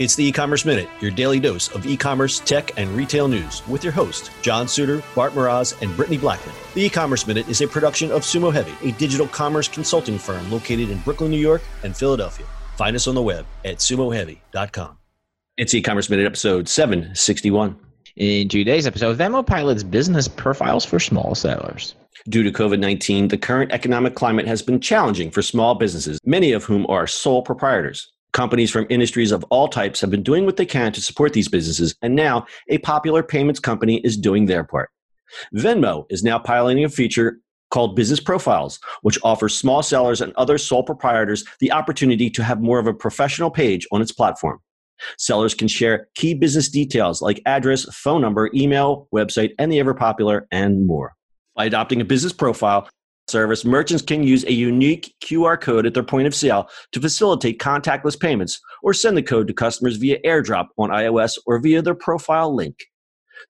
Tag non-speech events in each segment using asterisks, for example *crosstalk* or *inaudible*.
It's the e-commerce minute, your daily dose of e-commerce, tech, and retail news with your host, John Suder, Bart Mroz, and Brittany Blackman. The e-commerce minute is a production of Sumo Heavy, a digital commerce consulting firm located in Brooklyn, New York, and Philadelphia. Find us on the web at sumoheavy.com. It's e-commerce minute episode 761. In today's episode, Venmo pilots business profiles for small sellers. Due to COVID 19, the current economic climate has been challenging for small businesses, many of whom are sole proprietors. Companies from industries of all types have been doing what they can to support these businesses, and now a popular payments company is doing their part. Venmo is now piloting a feature called Business Profiles, which offers small sellers and other sole proprietors the opportunity to have more of a professional page on its platform. Sellers can share key business details like address, phone number, email, website, and the ever popular and more. By adopting a business profile service, merchants can use a unique QR code at their point of sale to facilitate contactless payments or send the code to customers via airdrop on iOS or via their profile link.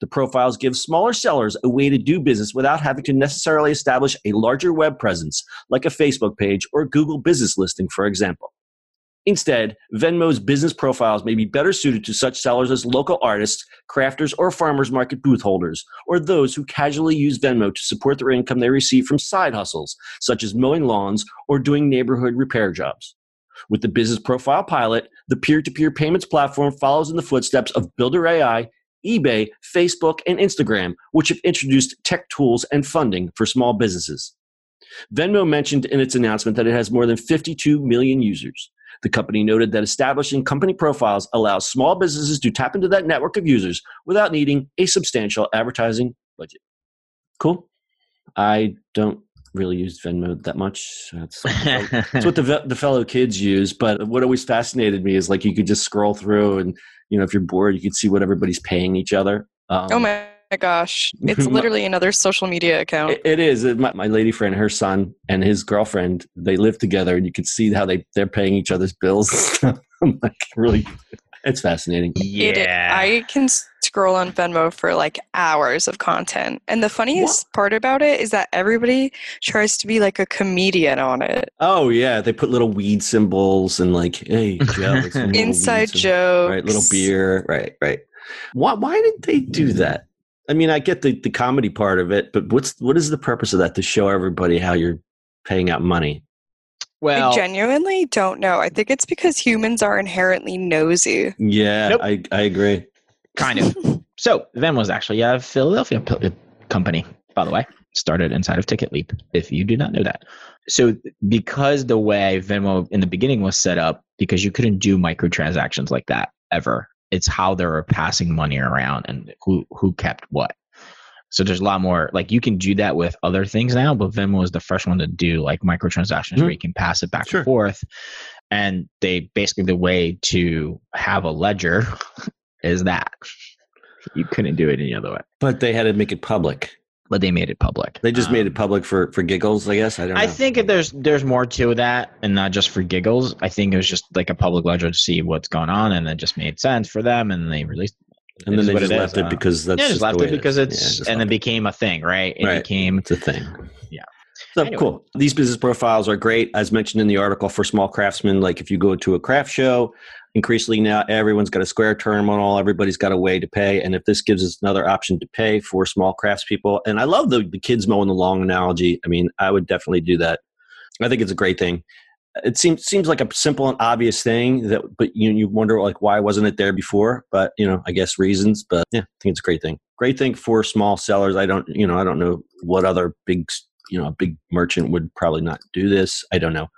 The profiles give smaller sellers a way to do business without having to necessarily establish a larger web presence, like a Facebook page or Google business listing, for example. Instead, Venmo's business profiles may be better suited to such sellers as local artists, crafters, or farmers market booth holders, or those who casually use Venmo to support their income they receive from side hustles, such as mowing lawns or doing neighborhood repair jobs. With the business profile pilot, the peer to peer payments platform follows in the footsteps of Builder AI, eBay, Facebook, and Instagram, which have introduced tech tools and funding for small businesses. Venmo mentioned in its announcement that it has more than 52 million users. The company noted that establishing company profiles allows small businesses to tap into that network of users without needing a substantial advertising budget. Cool. I don't really use Venmo that much. That's, *laughs* that's what the, the fellow kids use. But what always fascinated me is like you could just scroll through and, you know, if you're bored, you could see what everybody's paying each other. Um, oh my my gosh. *laughs* It's literally another social media account. it, it is. My, my, lady friend, her son, and his girlfriend, they live together, and you can see how they, they're paying each other's bills. *laughs* Like, really, it's fascinating. Yeah. It, I can scroll on Venmo for like hours of content. And the funniest what? part about it is that everybody tries to be like a comedian on it. Oh, yeah. They put little weed symbols and like, hey, *laughs* Joe, inside jokes. Right. Little beer. Right. Right. Why, why did they do that? I mean, I get the, the comedy part of it, but what's what is the purpose of that to show everybody how you're paying out money? Well, I genuinely don't know. I think it's because humans are inherently nosy. Yeah, nope. I I agree. Kind of. *laughs* so Venmo was actually a Philadelphia uh, company, by the way, started inside of TicketLeap. If you do not know that, so because the way Venmo in the beginning was set up, because you couldn't do microtransactions like that ever it's how they were passing money around and who who kept what. So there's a lot more like you can do that with other things now, but Venmo is the first one to do like microtransactions mm-hmm. where you can pass it back sure. and forth. And they basically the way to have a ledger *laughs* is that you couldn't do it any other way. But they had to make it public but they made it public. They just um, made it um, public for for giggles, I guess. I don't. Know. I think there's there's more to that, and not just for giggles. I think it was just like a public ledger to see what's going on, and it just made sense for them, and they released. And then they just left it, because that's yeah, just left it because it's yeah, and it became a thing, right? It right. became it's a thing. Yeah. So anyway. cool. These business profiles are great, as mentioned in the article for small craftsmen. Like if you go to a craft show, increasingly now everyone's got a square terminal everybody's got a way to pay and if this gives us another option to pay for small craftspeople and i love the, the kids mowing the lawn analogy i mean i would definitely do that. I think it's a great thing. It seems seems like a simple and obvious thing that but you you wonder like why wasn't it there before? But you know i guess reasons but yeah i think it's a great thing. Great thing for small sellers. I don't you know i don't know what other big you know a big merchant would probably not do this. I don't know.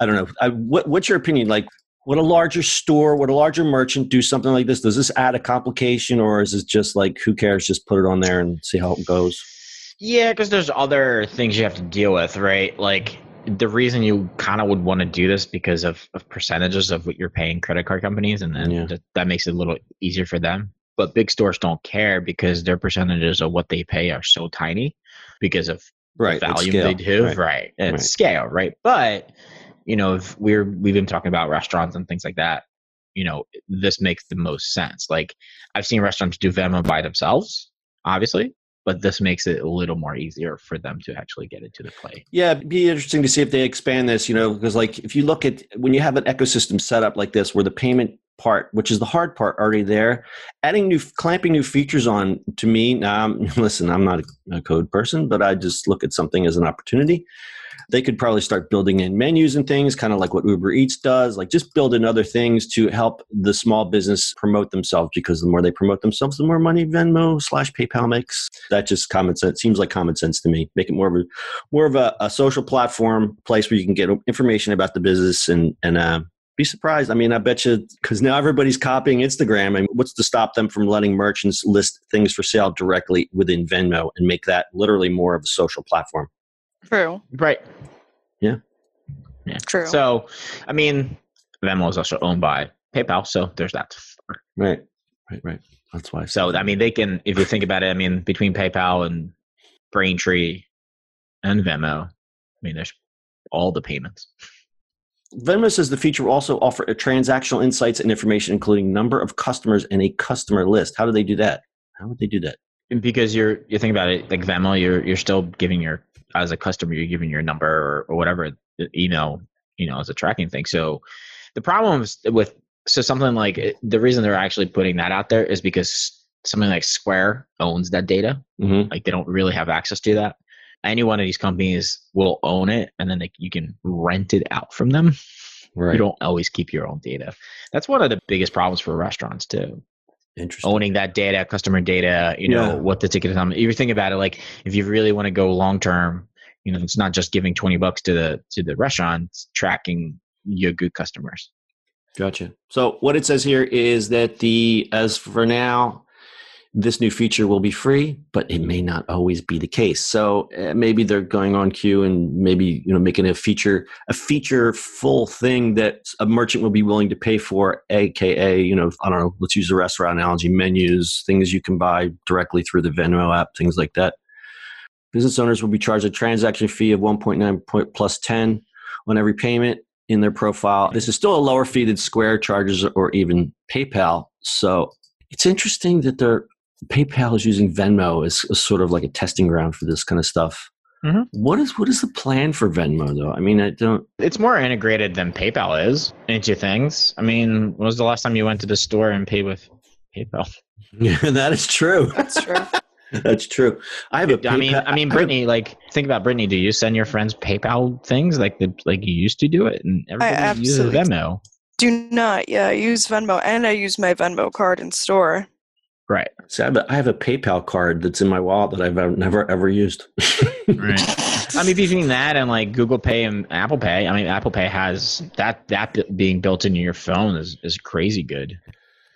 I don't know. I, what, what's your opinion? Like, would a larger store, would a larger merchant do something like this? Does this add a complication or is it just like, who cares? Just put it on there and see how it goes? Yeah, because there's other things you have to deal with, right? Like the reason you kind of would want to do this because of, of percentages of what you're paying credit card companies, and then yeah. that, that makes it a little easier for them. But big stores don't care because their percentages of what they pay are so tiny because of right, the volume they do, right? right. And right. scale, right? But you know, if we're we've been talking about restaurants and things like that, you know, this makes the most sense. Like I've seen restaurants do Venmo by themselves, obviously, but this makes it a little more easier for them to actually get into the play. Yeah, it'd be interesting to see if they expand this, you know, because like if you look at when you have an ecosystem set up like this where the payment part, which is the hard part, already there, adding new clamping new features on to me, now I'm, *laughs* listen, I'm not a code person, but I just look at something as an opportunity they could probably start building in menus and things, kind of like what Uber Eats does, like just build in other things to help the small business promote themselves because the more they promote themselves, the more money Venmo slash PayPal makes. That just common sense seems like common sense to me. Make it more of a more of a, a social platform, place where you can get information about the business and and uh, be surprised. I mean, I bet you because now everybody's copying Instagram. I mean, what's to stop them from letting merchants list things for sale directly within Venmo and make that literally more of a social platform? True. Right. Yeah. Yeah. True. So, I mean, Venmo is also owned by PayPal, so there's that. Right. Right. Right. That's why. So, I mean, they can, if you think about it, I mean, between PayPal and Braintree and Venmo, I mean, there's all the payments. Venmo says the feature will also offer a transactional insights and information, including number of customers and a customer list. How do they do that? How would they do that? Because you're you think about it, like Venmo, you're you're still giving your as a customer, you're giving your number or, or whatever email, you know, as a tracking thing. So the problem with so something like the reason they're actually putting that out there is because something like Square owns that data. Mm-hmm. Like they don't really have access to that. Any one of these companies will own it, and then they, you can rent it out from them. Right. You don't always keep your own data. That's one of the biggest problems for restaurants too. Interesting. Owning that data, customer data, you know, Yeah. what the ticket is on. If you think about it, like if you really want to go long term, you know, it's not just giving twenty bucks to the to the restaurant, it's tracking your good customers. Gotcha. So what it says here is that the as for now, this new feature will be free, but it may not always be the case. So uh, maybe they're going on queue and maybe you know making a feature a feature full thing that a merchant will be willing to pay for, aka you know I don't know. Let's use a restaurant analogy: menus, things you can buy directly through the Venmo app, things like that. Business owners will be charged a transaction fee of 1.9 point plus 10 on every payment in their profile. This is still a lower fee than Square charges or even PayPal. So it's interesting that they're PayPal is using Venmo as, as sort of like a testing ground for this kind of stuff. Mhm. What is what is the plan for Venmo though? I mean, I don't. It's more integrated than PayPal is into things. I mean, when was the last time you went to the store and paid with PayPal? Yeah, *laughs* that is true. That's true. *laughs* That's true. I have a. I mean, PayPal- I mean, have- Brittany, like, think about Brittany. Do you send your friends PayPal things like the like you used to do it, and everybody uses absolutely Venmo, Do not. Yeah, I use Venmo and I use my Venmo card in store. Right? See, I have a- I have a PayPal card that's in my wallet that I've never ever used. *laughs* Right. I mean, between that and like Google Pay and Apple Pay, I mean, Apple Pay has that that being built into your phone is is crazy good.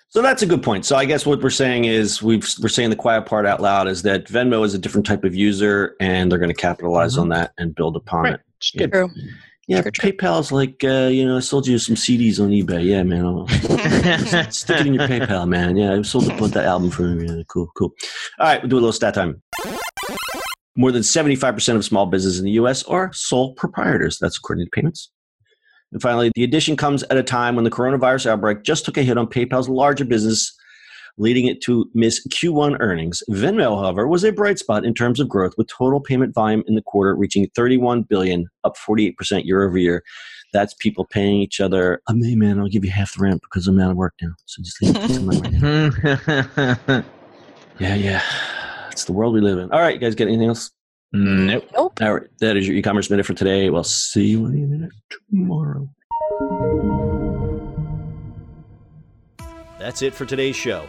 So that's a good point. So I guess what we're saying is we've, we're saying the quiet part out loud is that Venmo is a different type of user, and they're going to capitalize Mhm. on that and build upon Right. it. It's good. True. Yeah. PayPal's like uh, you know I sold you some CDs on eBay. Yeah, man, *laughs* *laughs* stick it in your PayPal, man. Yeah, I sold a bunch that album for you. Yeah, cool, cool. All right, we'll do a little stat time. More than seventy-five percent of small businesses in the U.S. are sole proprietors. That's according to payments. And finally, the addition comes at a time when the coronavirus outbreak just took a hit on PayPal's larger business, leading it to miss Q1 earnings. Venmo, however, was a bright spot in terms of growth, with total payment volume in the quarter reaching 31 billion, up 48% year over year. That's people paying each other. Um, hey man, I'll give you half the rent because I'm out of work now. So just leave me some money. *laughs* *laughs* Yeah, yeah. It's the world we live in. All right, you guys got anything else? nope. Nope. All right, that is your e-commerce minute for today. We'll see you in a minute tomorrow. That's it for today's show.